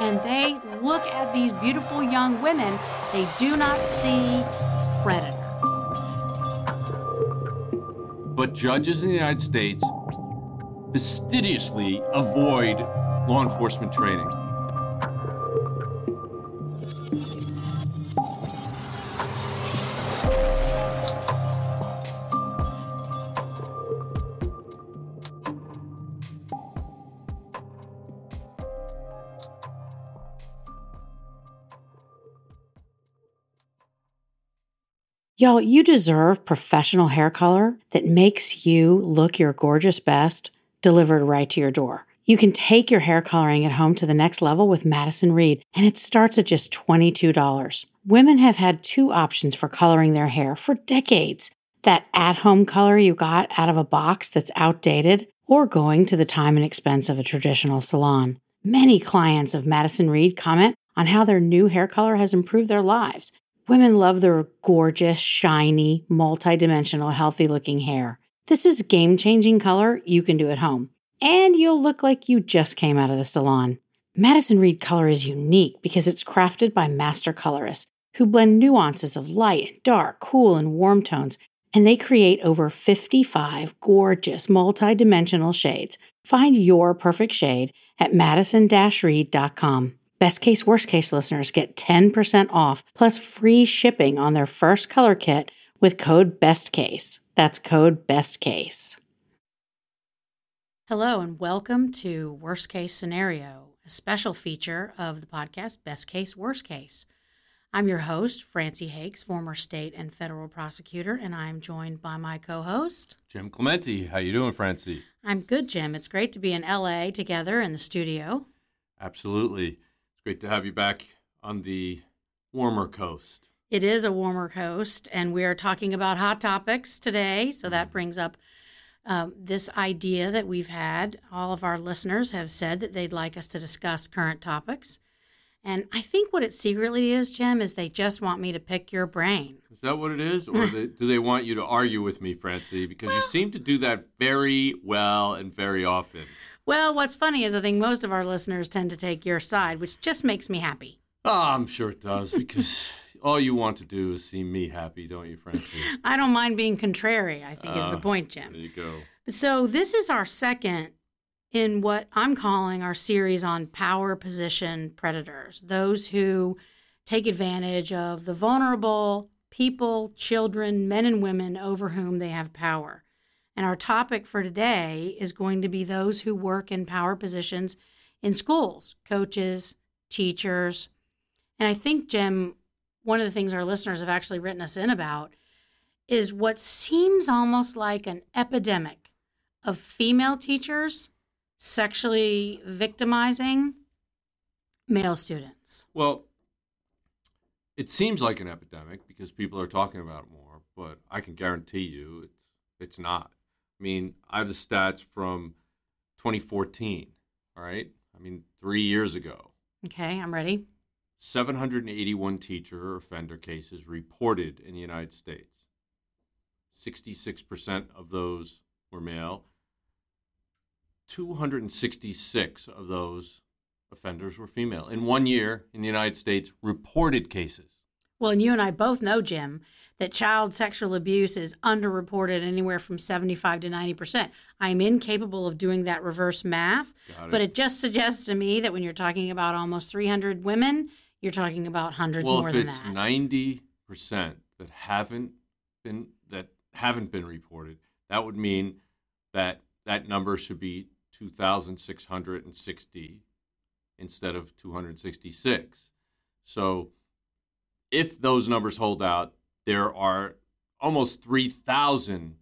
and they look at these beautiful young women, they do not see predator. But judges in the United States fastidiously avoid law enforcement training. Y'all, you deserve professional hair color that makes you look your gorgeous best delivered right to your door. You can take your hair coloring at home to the next level with Madison Reed, and it starts at just $22. Women have had two options for coloring their hair for decades that at home color you got out of a box that's outdated, or going to the time and expense of a traditional salon. Many clients of Madison Reed comment on how their new hair color has improved their lives. Women love their gorgeous, shiny, multi-dimensional, healthy looking hair. This is game changing color you can do at home, and you'll look like you just came out of the salon. Madison Reed color is unique because it's crafted by master colorists who blend nuances of light and dark, cool and warm tones, and they create over 55 gorgeous multi-dimensional shades. Find your perfect shade at madison-reed.com. Best case, worst case listeners get 10% off plus free shipping on their first color kit with code BESTCASE. That's code BESTCASE. Hello, and welcome to Worst Case Scenario, a special feature of the podcast Best Case, Worst Case. I'm your host, Francey Hakes, former state and federal prosecutor, and I'm joined by my co-host, Jim Clemente. How you doing, Francey? I'm good, Jim. It's great to be in LA together in the studio. Absolutely. Great to have you back on the warmer coast. It is a warmer coast, and we are talking about hot topics today. So that brings up um, this idea that we've had. All of our listeners have said that they'd like us to discuss current topics. And I think what it secretly is, Jim, is they just want me to pick your brain. Is that what it is? Or they, do they want you to argue with me, Francey? Because you seem to do that very well and very often. Well, what's funny is I think most of our listeners tend to take your side, which just makes me happy. Oh, I'm sure it does because all you want to do is see me happy, don't you, Francey? I don't mind being contrary, I think is the Uh, point, Jim. There you go. So, this is our second in what I'm calling our series on power position predators, those who take advantage of the vulnerable people, children, men, and women over whom they have power. And our topic for today is going to be those who work in power positions in schools, coaches, teachers. And I think, Jim, one of the things our listeners have actually written us in about is what seems almost like an epidemic of female teachers sexually victimizing male students. Well, it seems like an epidemic because people are talking about it more, but I can guarantee you it's it's not. I mean, I have the stats from 2014. All right, I mean, three years ago, Okay, I'm ready. 781 teacher offender cases reported in the United States. 66% of those were male. 266 of those offenders were female. In one year in the United States, reported cases. Well, and you and I both know, Jim, that child sexual abuse is underreported anywhere from 75 to 90%. I'm incapable of doing that reverse math, Got but it just suggests to me that when you're talking about almost 300 women, you're talking about hundreds well, more if than it's that. 90% that haven't been that haven't been reported, that would mean that that number should be 2,660 instead of 266. So if those numbers hold out, there are almost 3,000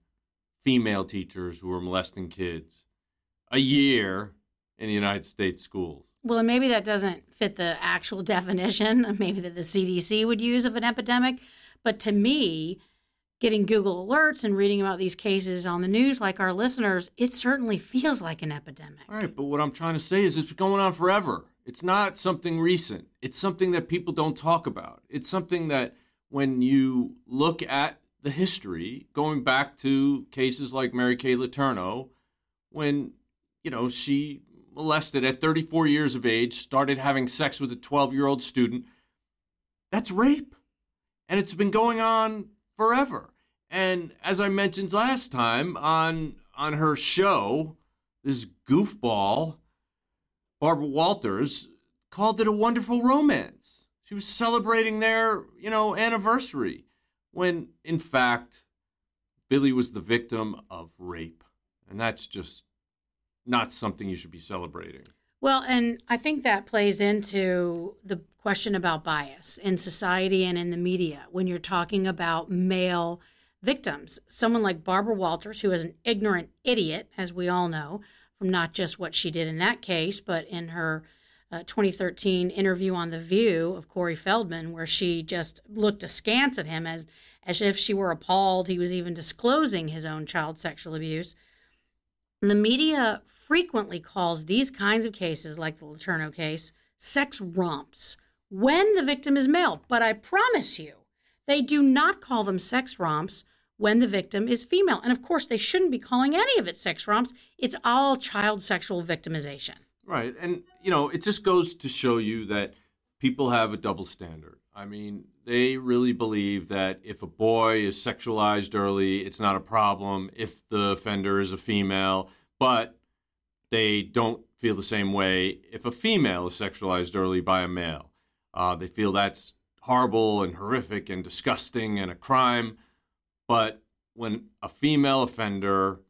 female teachers who are molesting kids a year in the United States schools. Well, and maybe that doesn't fit the actual definition, maybe that the CDC would use of an epidemic. But to me, getting Google alerts and reading about these cases on the news, like our listeners, it certainly feels like an epidemic. All right, but what I'm trying to say is it's going on forever. It's not something recent. It's something that people don't talk about. It's something that when you look at the history, going back to cases like Mary Kay Letourneau, when, you know, she molested at 34 years of age, started having sex with a 12 year old student, that's rape. And it's been going on forever. And as I mentioned last time on on her show, this goofball, Barbara Walters, called it a wonderful romance. She was celebrating their, you know, anniversary when in fact Billy was the victim of rape. And that's just not something you should be celebrating. Well, and I think that plays into the question about bias in society and in the media when you're talking about male victims. Someone like Barbara Walters, who is an ignorant idiot, as we all know, from not just what she did in that case, but in her uh, 2013 interview on The View of Corey Feldman, where she just looked askance at him as, as if she were appalled he was even disclosing his own child sexual abuse. The media frequently calls these kinds of cases, like the Letourneau case, sex romps when the victim is male. But I promise you, they do not call them sex romps when the victim is female. And of course, they shouldn't be calling any of it sex romps. It's all child sexual victimization. Right. And, you know, it just goes to show you that people have a double standard. I mean, they really believe that if a boy is sexualized early, it's not a problem if the offender is a female, but they don't feel the same way if a female is sexualized early by a male. Uh, they feel that's horrible and horrific and disgusting and a crime. But when a female offender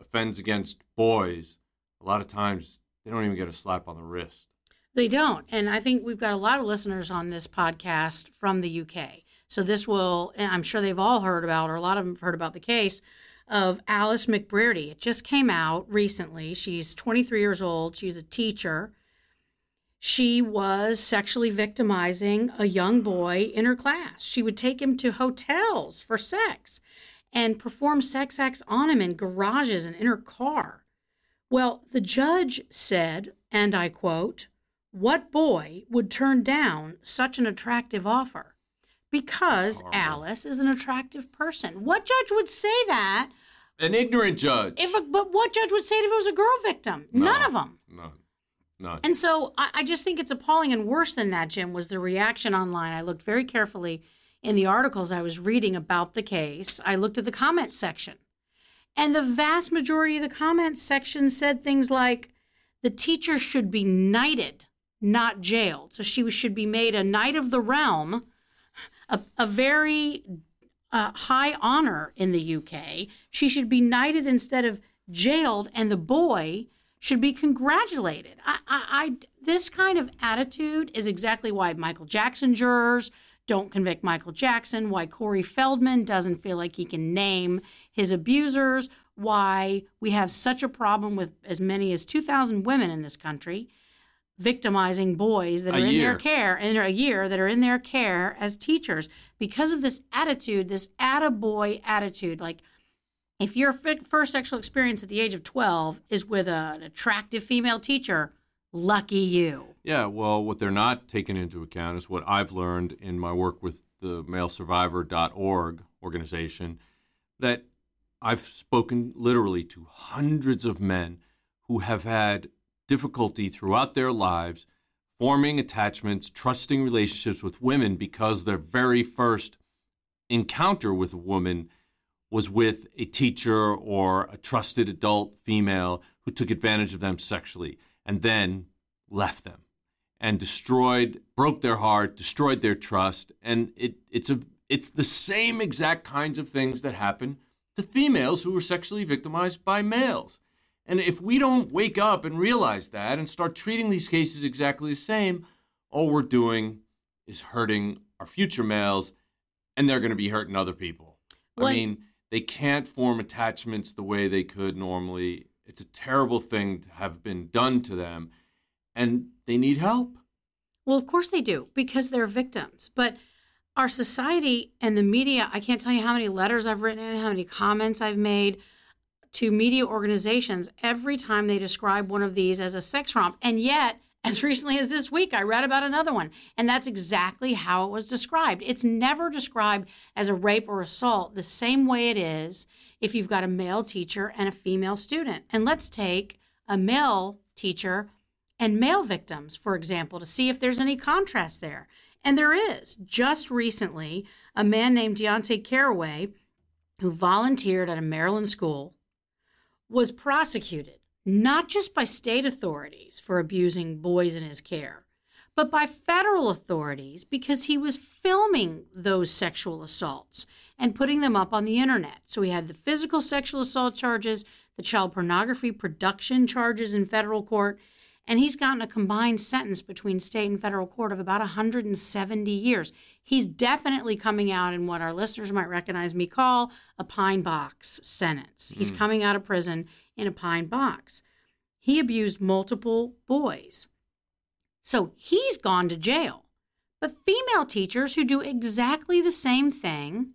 offends against boys, a lot of times they don't even get a slap on the wrist. They don't. And I think we've got a lot of listeners on this podcast from the UK. So this will, I'm sure they've all heard about, or a lot of them have heard about the case of Alice McBrearty. It just came out recently. She's 23 years old. She's a teacher. She was sexually victimizing a young boy in her class. She would take him to hotels for sex and perform sex acts on him in garages and in her car. Well, the judge said, and I quote, What boy would turn down such an attractive offer? Because Alice is an attractive person. What judge would say that? An ignorant judge. If a, but what judge would say it if it was a girl victim? No, None of them. None. And so I, I just think it's appalling and worse than that, Jim, was the reaction online. I looked very carefully in the articles I was reading about the case. I looked at the comment section. And the vast majority of the comment section said things like the teacher should be knighted, not jailed. So she should be made a knight of the realm, a, a very uh, high honor in the UK. She should be knighted instead of jailed, and the boy should be congratulated. I, I, I, this kind of attitude is exactly why Michael Jackson jurors don't convict Michael Jackson, why Corey Feldman doesn't feel like he can name his abusers, why we have such a problem with as many as 2,000 women in this country victimizing boys that A are in year. their care in a year that are in their care as teachers because of this attitude, this attaboy attitude. Like if your first sexual experience at the age of 12 is with an attractive female teacher, lucky you. Yeah, well, what they're not taking into account is what I've learned in my work with the malesurvivor.org organization that I've spoken literally to hundreds of men who have had difficulty throughout their lives forming attachments, trusting relationships with women because their very first encounter with a woman was with a teacher or a trusted adult female who took advantage of them sexually and then left them and destroyed broke their heart destroyed their trust. And it, it's a it's the same exact kinds of things that happen to females who were sexually victimized by males. And if we don't wake up and realize that and start treating these cases exactly the same all we're doing is hurting our future males and they're going to be hurting other people. Well, i mean they can't form attachments the way they could normally it's a terrible thing to have been done to them and they need help Well, of course they do because they're victims. But our society and the media, I can't tell you how many letters I've written in, how many comments I've made to media organizations every time they describe one of these as a sex romp. And yet, as recently as this week, I read about another one, and that's exactly how it was described. It's never described as a rape or assault the same way it is if you've got a male teacher and a female student. And let's take a male teacher and male victims, for example, to see if there's any contrast there. And there is. Just recently, a man named Deonte Carraway, who volunteered at a Maryland school, was prosecuted not just by state authorities for abusing boys in his care, but by federal authorities because he was filming those sexual assaults and putting them up on the internet. So he had the physical sexual assault charges, the child pornography production charges in federal court, and he's gotten a combined sentence between state and federal court of about 170 years. He's definitely coming out in what our listeners might recognize me call a pine box sentence. He's mm. coming out of prison in a pine box. He abused multiple boys. So he's gone to jail. But female teachers who do exactly the same thing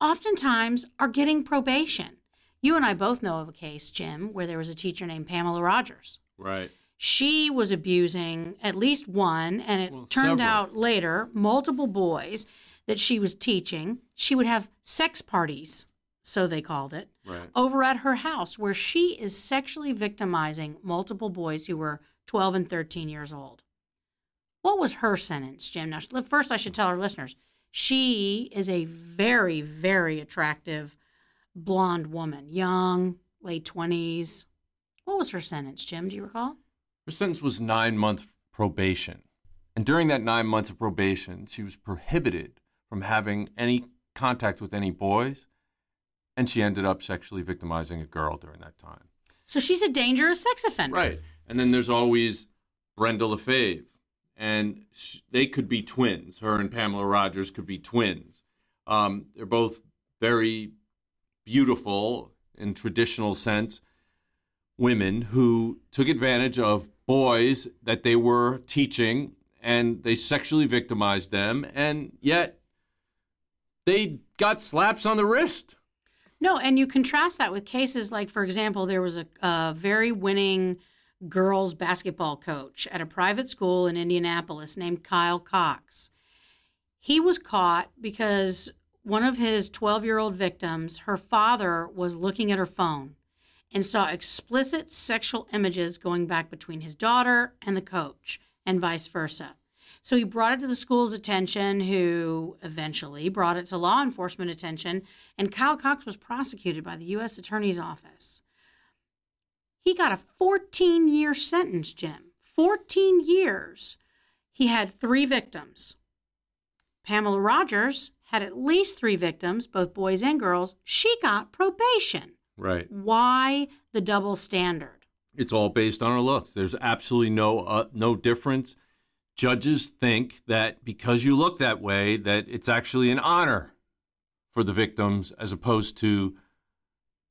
oftentimes are getting probation. You and I both know of a case, Jim, where there was a teacher named Pamela Rogers. Right. She was abusing at least one, and it well, turned several. out later multiple boys that she was teaching. She would have sex parties so they called it, right. over at her house where she is sexually victimizing multiple boys who were 12 and 13 years old. What was her sentence, Jim? Now, first, I should tell our listeners she is a very, very attractive blonde woman, young, late 20s. What was her sentence, Jim? Do you recall? Her sentence was nine month probation. And during that nine months of probation, she was prohibited from having any contact with any boys and she ended up sexually victimizing a girl during that time. So she's a dangerous sex offender. Right. And then there's always Brenda Lafave. And sh- they could be twins. Her and Pamela Rogers could be twins. Um, they're both very beautiful in traditional sense women who took advantage of boys that they were teaching and they sexually victimized them and yet they got slaps on the wrist no, and you contrast that with cases like, for example, there was a, a very winning girls basketball coach at a private school in Indianapolis named Kyle Cox. He was caught because one of his 12 year old victims, her father was looking at her phone and saw explicit sexual images going back between his daughter and the coach, and vice versa. So he brought it to the school's attention, who eventually brought it to law enforcement attention, and Kyle Cox was prosecuted by the U.S. Attorney's Office. He got a 14 year sentence, Jim. 14 years. He had three victims. Pamela Rogers had at least three victims, both boys and girls. She got probation. Right. Why the double standard? It's all based on our looks. There's absolutely no uh, no difference judges think that because you look that way that it's actually an honor for the victims as opposed to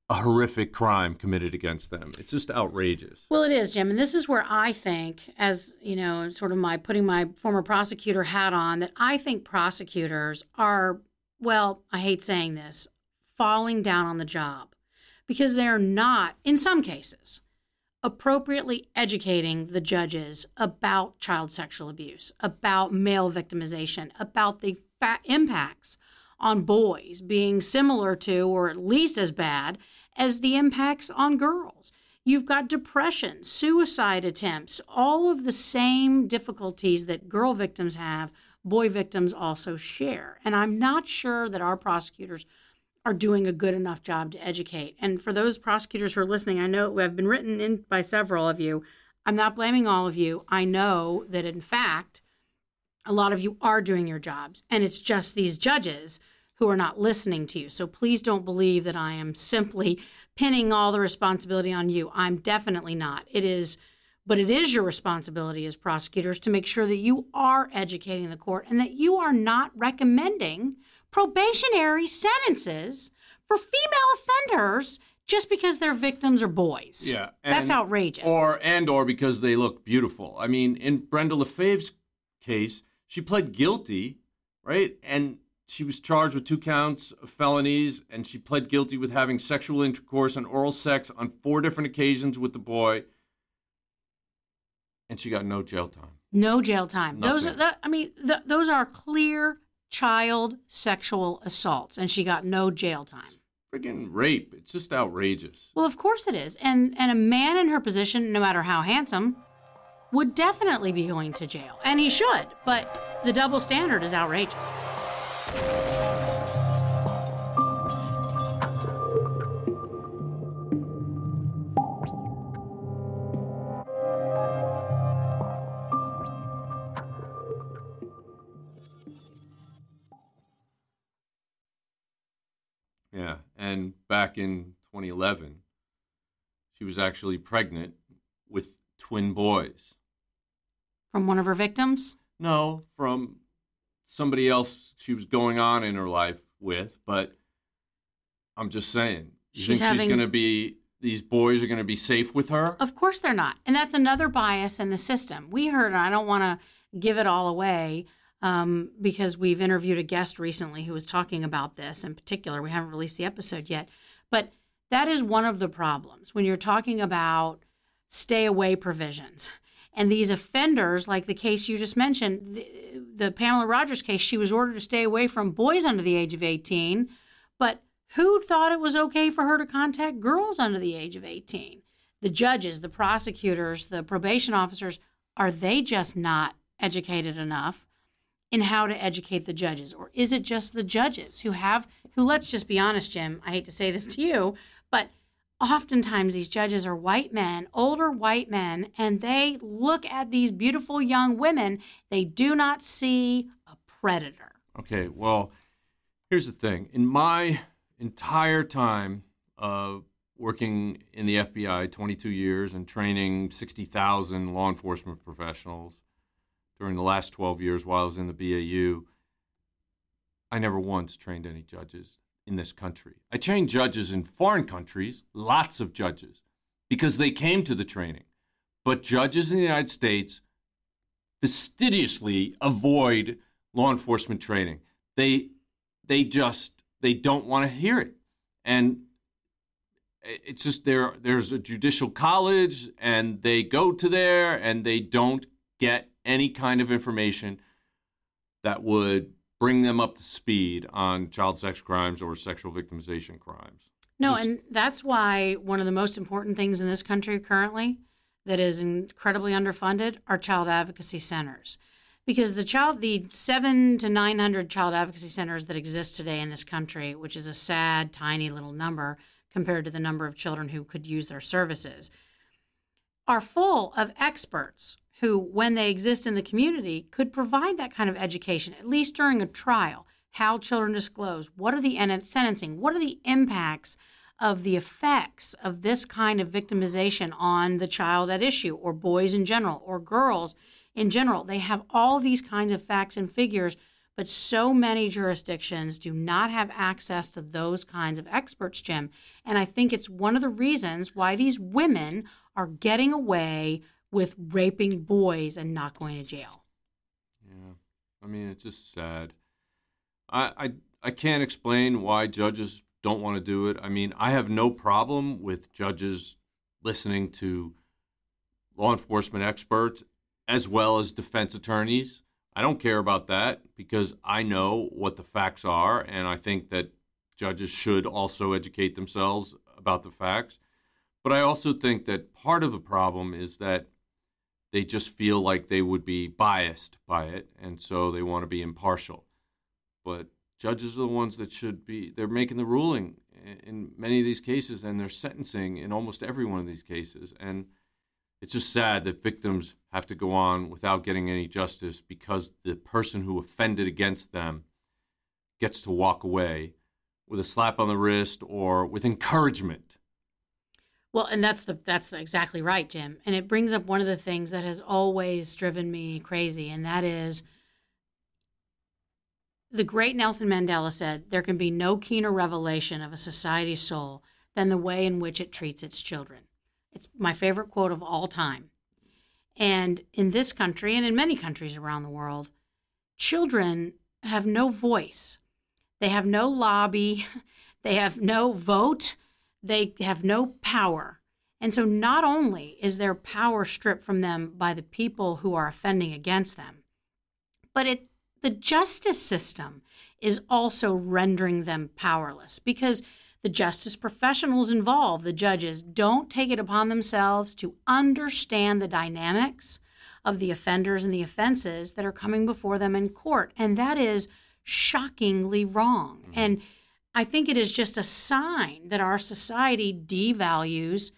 a horrific crime committed against them. It's just outrageous. Well, it is, Jim, and this is where I think as, you know, sort of my putting my former prosecutor hat on that I think prosecutors are well, I hate saying this, falling down on the job because they're not in some cases appropriately educating the judges about child sexual abuse, about male victimization, about the impacts on boys being similar to or at least as bad as the impacts on girls. You've got depression, suicide attempts, all of the same difficulties that girl victims have, boy victims also share. And I'm not sure that our prosecutors are doing a good enough job to educate. And for those prosecutors who are listening, I know I've been written in by several of you. I'm not blaming all of you. I know that in fact, a lot of you are doing your jobs, and it's just these judges who are not listening to you. So please don't believe that I am simply pinning all the responsibility on you. I'm definitely not. It is but it is your responsibility as prosecutors to make sure that you are educating the court and that you are not recommending probationary sentences for female offenders just because their victims are boys. Yeah, that's outrageous. Or and or because they look beautiful. I mean, in Brenda Lafave's case, she pled guilty, right? And she was charged with two counts of felonies, and she pled guilty with having sexual intercourse and oral sex on four different occasions with the boy, and she got no jail time. No jail time. Nothing. Those are, the, I mean, the, those are clear child sexual assaults, and she got no jail time. friggin' rape. It's just outrageous. Well, of course it is. And and a man in her position, no matter how handsome, would definitely be going to jail. And he should, but the double standard is outrageous. Back in 2011, she was actually pregnant with twin boys. From one of her victims? No, from somebody else she was going on in her life with, but I'm just saying. You She's think having- she's going to be, these boys are going to be safe with her? Of course they're not. And that's another bias in the system. We heard, and I don't want to give it all away um, because we've interviewed a guest recently who was talking about this in particular. We haven't released the episode yet. But that is one of the problems when you're talking about stay away provisions. And these offenders, like the case you just mentioned, the, the Pamela Rogers case, she was ordered to stay away from boys under the age of 18. But who thought it was okay for her to contact girls under the age of 18? The judges, the prosecutors, the probation officers, are they just not educated enough in how to educate the judges? Or is it just the judges who have, who, let's just be honest, Jim, I hate to say this to you, but oftentimes these judges are white men, older white men, and they look at these beautiful young women. They do not see a predator. Okay, well, here's the thing. In my entire time uh, working in the FBI, 22 years, and training 60,000 law enforcement professionals during the last 12 years while I was in the BAU, I never once trained any judges in this country. I trained judges in foreign countries, lots of judges, because they came to the training. But judges in the United States fastidiously avoid law enforcement training. They they just they don't want to hear it. And it's just there there's a judicial college and they go to there and they don't get any kind of information that would bring them up to speed on child sex crimes or sexual victimization crimes. No, Just- and that's why one of the most important things in this country currently that is incredibly underfunded are child advocacy centers. Because the child the 7 to 900 child advocacy centers that exist today in this country, which is a sad tiny little number compared to the number of children who could use their services, are full of experts who when they exist in the community could provide that kind of education at least during a trial. How children disclose what are the sentencing what are the impacts of the effects of this kind of victimization on the child at issue or boys in general or girls in general? They have all these kinds of facts and figures but so many jurisdictions do not have access to those kinds of experts jim. And i think it's one of the reasons why these women are getting away with raping boys and not going to jail Yeah, I mean it's just sad. I I I can't explain why judges don't want to do it. I mean, I have no problem with judges listening to law enforcement experts as well as defense attorneys. I don't care about that because I know what the facts are, and I think that judges should also educate themselves about the facts. But I also think that part of the problem is that they just feel like they would be biased by it, and so they want to be impartial. But judges are the ones that should be, they're making the ruling in- many of these cases, and they're sentencing in almost every one of these cases. And it's just sad that victims have to go on without getting any justice because the person who offended against them gets to walk away with a slap on the wrist or with encouragement. Well, and that's the that's exactly right, Jim. And it brings up one of the things that has always driven me crazy, and that is the great Nelson Mandela said, "There can be no keener revelation of a society's soul than the way in which it treats its children." It's my favorite quote of all time. And in this country and in many countries around the world, children have no voice. They have no lobby. They have no vote. They have no power. And so, not only is their power stripped from them by the people who are offending against them, but it, the justice system is also rendering them powerless because The justice professionals involved, the judges, don't take it upon themselves to understand the dynamics of the offenders and the offenses that are coming before them in court. And that is shockingly wrong. Mm-hmm. And I think it is just a sign that our society devalues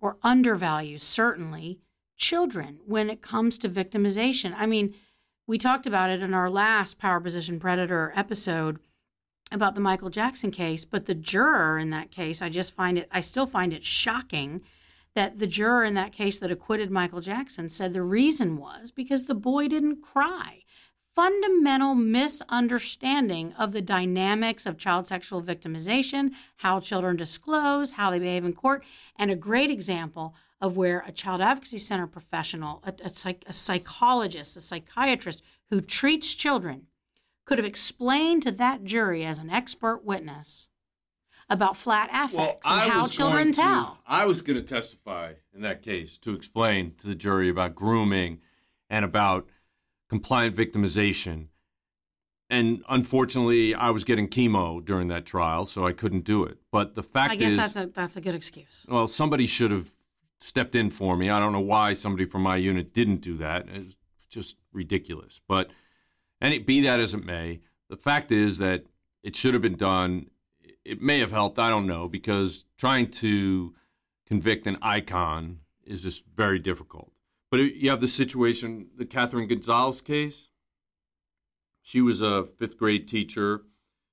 or undervalues, certainly, children when it comes to victimization. I mean, we talked about it in our last Power Position Predator episode about the Michael Jackson case, but the juror in that case, I just find it, I still find it shocking that the juror in that case that acquitted Michael Jackson said the reason was because the boy didn't cry. Fundamental misunderstanding of the dynamics of child sexual victimization, how children disclose, how they behave in court, and a great example of where a child advocacy center professional, a, a, psych, a psychologist, a psychiatrist who treats children could have explained to that jury as an expert witness about flat affects well, and how children tell. I was going to testify in that case to explain to the jury about grooming and about compliant victimization. And unfortunately, I was getting chemo during that trial, so I couldn't do it. But the fact I guess is, that's a that's a good excuse. Well, somebody should have stepped in for me. I don't know why somebody from my unit didn't do that. It's just ridiculous. But any be that as it may, the fact is that it should have been done. It may have helped. I don't know because trying to convict an icon is just very difficult. But you have the situation, the Catherine Gonzalez case. She was a fifth grade teacher.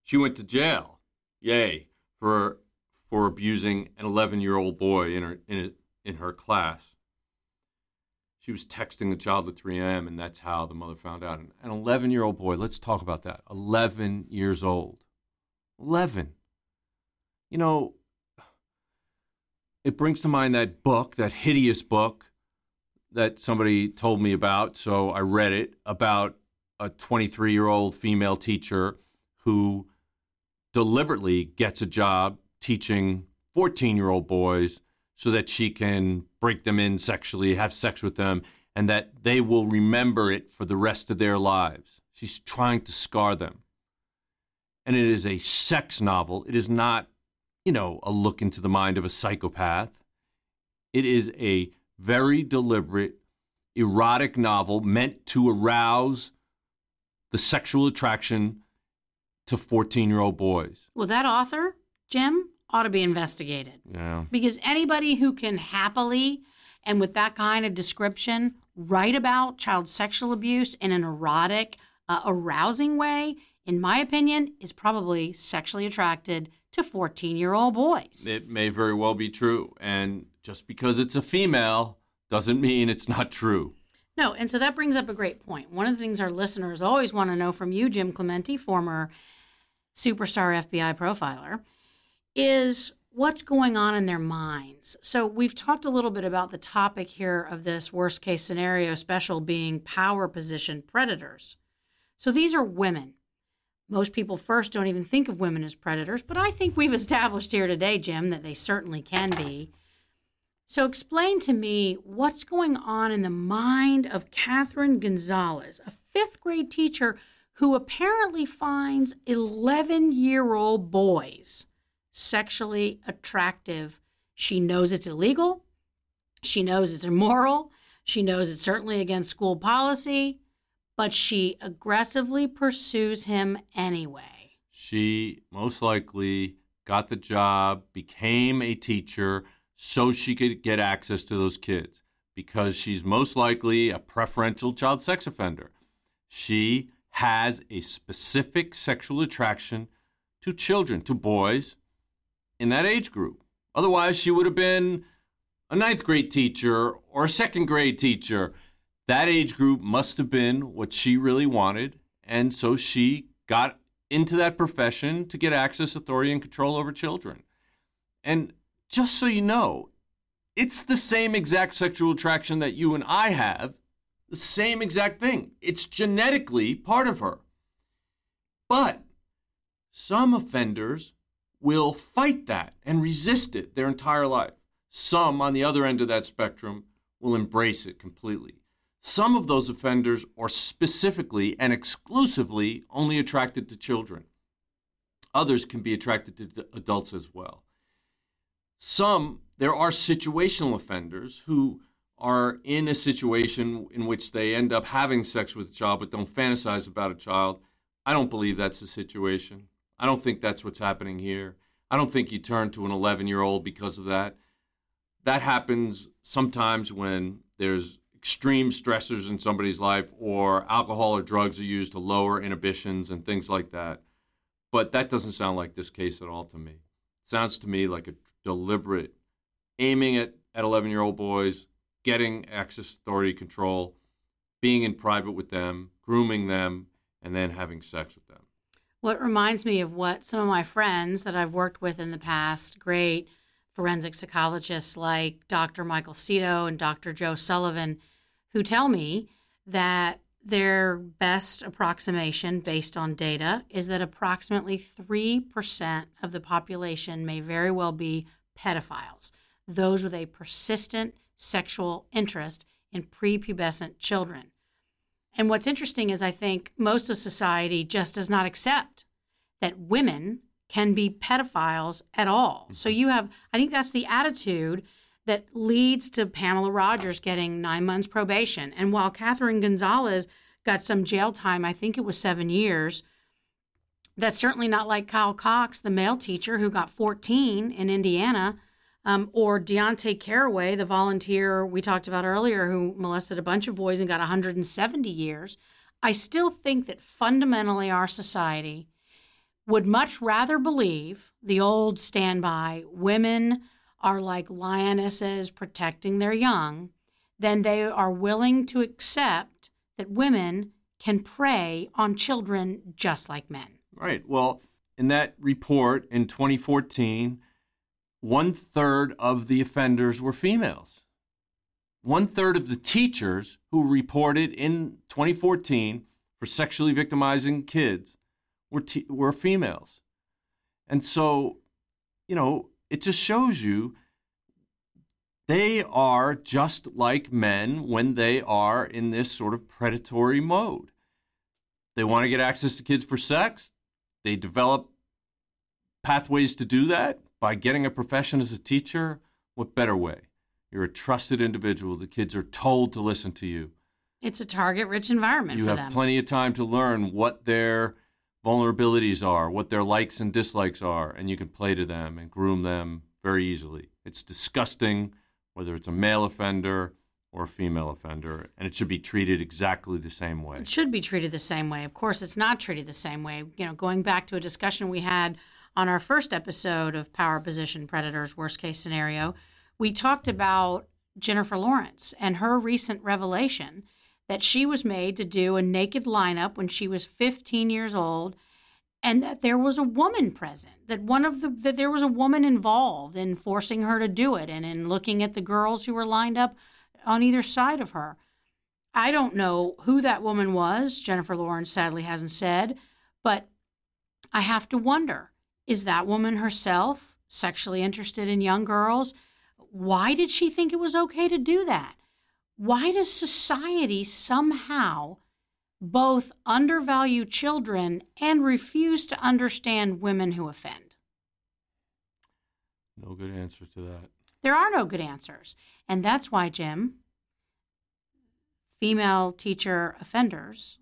She went to jail. Yay for for abusing an 11 year old boy in her in in her class. She was texting the child at 3 a.m., and that's how the mother found out. An 11 year old boy, let's talk about that. 11 years old. 11. You know, it brings to mind that book, that hideous book that somebody told me about. So I read it about a 23 year old female teacher who deliberately gets a job teaching 14 year old boys so that she can break them in sexually, have sex with them, and that they will remember it for the rest of their lives. She's trying to scar them. And it is a sex novel. It is not, you know, a look into the mind of a psychopath. It is a very deliberate, erotic novel meant to arouse the sexual attraction to 14 year old boys. Well, that author, Jim, ought to be investigated. Yeah. Because anybody who can happily and with that kind of description write about child sexual abuse in an erotic, uh, arousing way, in my opinion, is probably sexually attracted to 14 year old boys. It may very well be true. And just because it's a female doesn't mean it's not true. No, and so that brings up a great point. One of the things our listeners always want to know from you, Jim Clemente, former superstar FBI profiler, is what's going on in their minds. So, we've talked a little bit about the topic here of this worst case scenario special being power position predators. So, these are women. Most people first don't even think of women as predators, but I think we've established here today, Jim, that they certainly can be. So, explain to me what's going on in the mind of Catherine Gonzalez, a fifth grade teacher who apparently finds 11 year old boys sexually attractive. She knows it's illegal. She knows it's immoral. She knows it's certainly against school policy, but she aggressively pursues him anyway. She most likely got the job, became a teacher so she could get access to those kids because she's most likely a preferential child sex offender. She has a specific sexual attraction to children, to boys, in that age group. Otherwise, she would have been a ninth grade teacher or a second grade teacher. That age group must have been what she really wanted. And so she got into that profession to get access, authority, and control over children. And just so you know, it's the same exact sexual attraction that you and I have, the same exact thing. It's genetically part of her. But some offenders will fight that and resist it their entire life. Some, on the other end of that spectrum, will embrace it completely. Some of those offenders are specifically and exclusively only attracted to children. Others can be attracted to adults as well. Some, there are situational offenders who are in a situation in which they end up having sex with a child but don't fantasize about a child. I don't believe that's the situation. I don't think that's what's happening here. I don't think you turn to an 11 year old because of that. That happens sometimes when there's extreme stressors in somebody's life or alcohol or drugs are used to lower inhibitions and things like that. But that doesn't sound like this case at all to me. It sounds to me like a deliberate aiming at, at 11 year old boys, getting access authority control, being in private with them, grooming them, and then having sex with them. Well, reminds me of what some of my friends that I've worked with in the past, great forensic psychologists like Dr. Michael Seto and Dr. Joe Sullivan, who tell me that their best approximation based on data is that approximately 3% of the population may very well be pedophiles, those with a persistent sexual interest in prepubescent children. And what's interesting is I think most of society just does not accept that women can be pedophiles at all. So mm-hmm. you have, I think that's the attitude that leads to Pamela Rogers getting nine months probation. And while Catherine Gonzalez got some jail time, I think it was seven years, that's certainly not like Kyle Cox, the male teacher who got 14 in Indiana, um, or Deonte Carraway, the volunteer we talked about earlier who molested a bunch of boys and got 170 years. I still think that fundamentally our society would much rather believe the old standby women are like lionesses protecting their young then they are willing to accept that women can prey on children just like men. Right. Well, in that report in 2014, one third of the offenders were females. One third of the teachers who reported in 2014 for sexually victimizing kids were, were females. And so, you know, it just shows you they are just like men when they are in this sort of predatory mode. They want to get access to kids for sex. They develop pathways to do that by getting a profession as a teacher. What better way? You're a trusted individual. The kids are told to listen to you. It's a target rich environment you have them. plenty of time to learn what their vulnerabilities are, what their likes and dislikes are, and you can play to them and groom them very easily. It's disgusting whether it's a male offender or a female offender, and it should be treated exactly the same way. It should be treated the same way. Of course, it's not treated the same way. You know, going back to a discussion we had on our first episode of Power Position Predators Worst Case Scenario, we talked about Jennifer Lawrence and her recent revelation that she was made to do a naked lineup when she was 15 years old and that there was a woman present that one of the that there was a woman involved in forcing her to do it and in looking at the girls who were lined up on either side of her. I don't know who that woman was jennifer lawrence sadly hasn't said but i have to wonder is that woman herself sexually interested in young girls? Why did she think it was okay to do that why does society somehow both undervalue children and refuse to understand women who offend? No good answer to that. There are no good answers. And that's why, Jim, female teacher offenders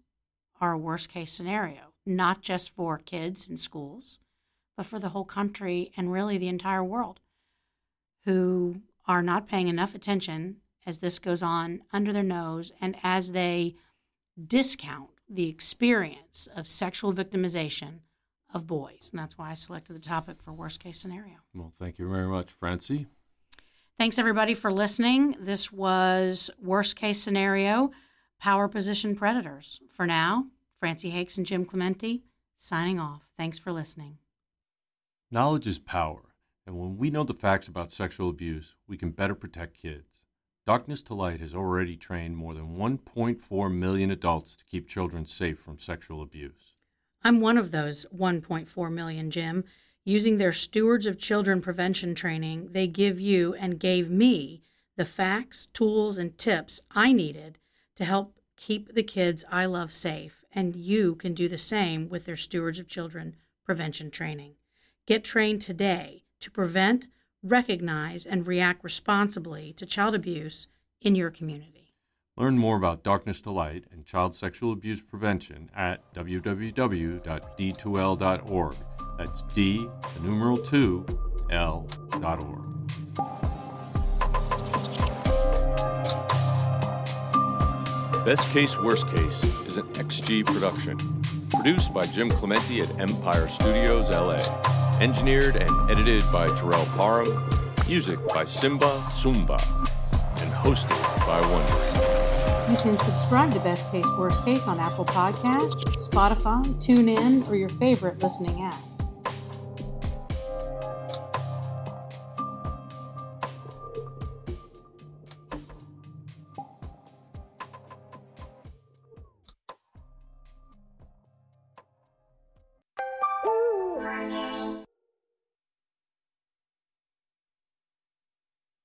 are a worst case scenario, not just for kids in schools, but for the whole country and really the entire world who are not paying enough attention as this goes on under their nose and as they discount the experience of sexual victimization of boys. And that's why I selected the topic for worst case scenario. Well, thank you very much, Francey. Thanks, everybody, for listening. This was Worst Case Scenario Power Position Predators. For now, Francey Hakes and Jim Clemente signing off. Thanks for listening. Knowledge is power, and when we know the facts about sexual abuse, we can better protect kids. Darkness to Light has already trained more than 1.4 million adults to keep children safe from sexual abuse. I'm one of those 1.4 million, Jim. Using their Stewards of Children prevention training, they give you and gave me the facts, tools, and tips I needed to help keep the kids I love safe. And you can do the same with their Stewards of Children prevention training. Get trained today to prevent, recognize, and react responsibly to child abuse in your community. Learn more about Darkness to Light and child sexual abuse prevention at www.d2l.org. That's D, the numeral 2, L.org. Best Case, Worst Case is an XG production. Produced by Jim Clemente at Empire Studios, LA. Engineered and edited by Terrell Parham. Music by Simba Sumba. And hosted by Wondery. You can subscribe to Best Case, Worst Case on Apple Podcasts, Spotify, TuneIn, or your favorite listening app.